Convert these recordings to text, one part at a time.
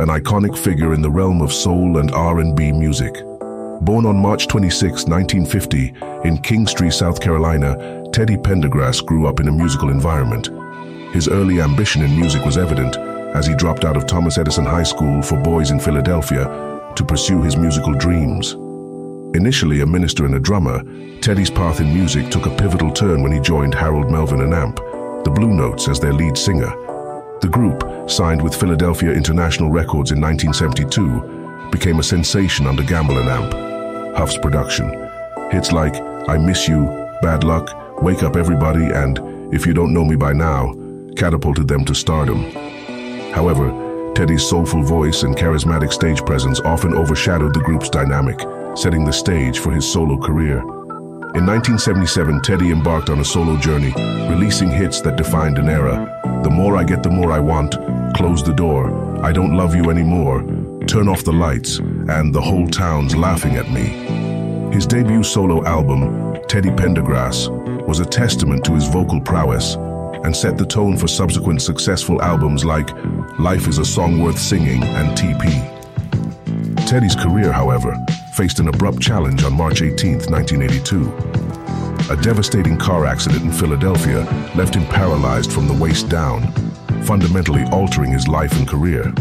an iconic figure in the realm of soul and R&B music. Born on March 26, 1950, in Kingstree, South Carolina, Teddy Pendergrass grew up in a musical environment. His early ambition in music was evident as he dropped out of Thomas Edison High School for Boys in Philadelphia to pursue his musical dreams. Initially a minister and a drummer, Teddy's path in music took a pivotal turn when he joined Harold Melvin and Amp, the Blue Notes as their lead singer. The group, signed with Philadelphia International Records in 1972, became a sensation under Gamble and Amp, Huff's production. Hits like I Miss You, Bad Luck, Wake Up Everybody, and If You Don't Know Me By Now catapulted them to stardom. However, Teddy's soulful voice and charismatic stage presence often overshadowed the group's dynamic, setting the stage for his solo career. In 1977, Teddy embarked on a solo journey, releasing hits that defined an era. The More I Get, the More I Want, Close the Door, I Don't Love You Anymore, Turn Off the Lights, and The Whole Town's Laughing at Me. His debut solo album, Teddy Pendergrass, was a testament to his vocal prowess and set the tone for subsequent successful albums like Life is a Song Worth Singing and TP. Teddy's career, however, faced an abrupt challenge on March 18, 1982. A devastating car accident in Philadelphia left him paralyzed from the waist down, fundamentally altering his life and career.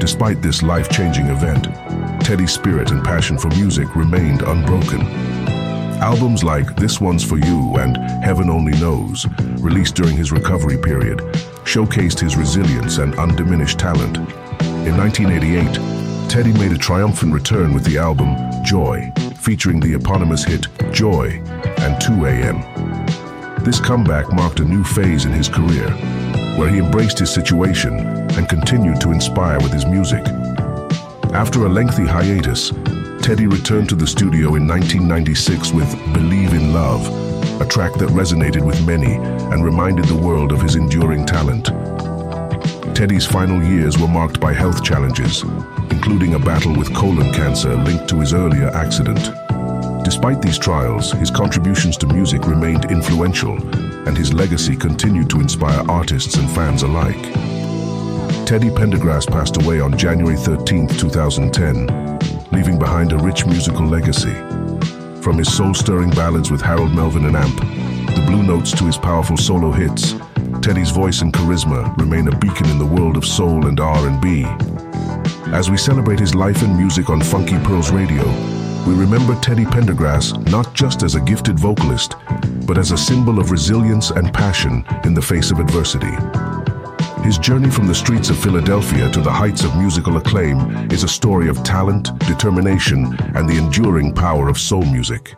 Despite this life-changing event, Teddy's spirit and passion for music remained unbroken. Albums like This One's For You and Heaven Only Knows, released during his recovery period, showcased his resilience and undiminished talent. In 1988, Teddy made a triumphant return with the album Joy, featuring the eponymous hit Joy and 2 AM. This comeback marked a new phase in his career, where he embraced his situation and continued to inspire with his music. After a lengthy hiatus, Teddy returned to the studio in 1996 with Believe in Love, a track that resonated with many and reminded the world of his enduring talent. Teddy's final years were marked by health challenges, including a battle with colon cancer linked to his earlier accident. Despite these trials, his contributions to music remained influential, and his legacy continued to inspire artists and fans alike. Teddy Pendergrass passed away on January 13, 2010, leaving behind a rich musical legacy. From his soul-stirring ballads with Harold Melvin and Amp, the Blue Notes to his powerful solo hits, Teddy's voice and charisma remain a beacon in the world of soul and R&B. As we celebrate his life and music on Funky Pearls Radio, we remember Teddy Pendergrass not just as a gifted vocalist, but as a symbol of resilience and passion in the face of adversity. His journey from the streets of Philadelphia to the heights of musical acclaim is a story of talent, determination, and the enduring power of soul music.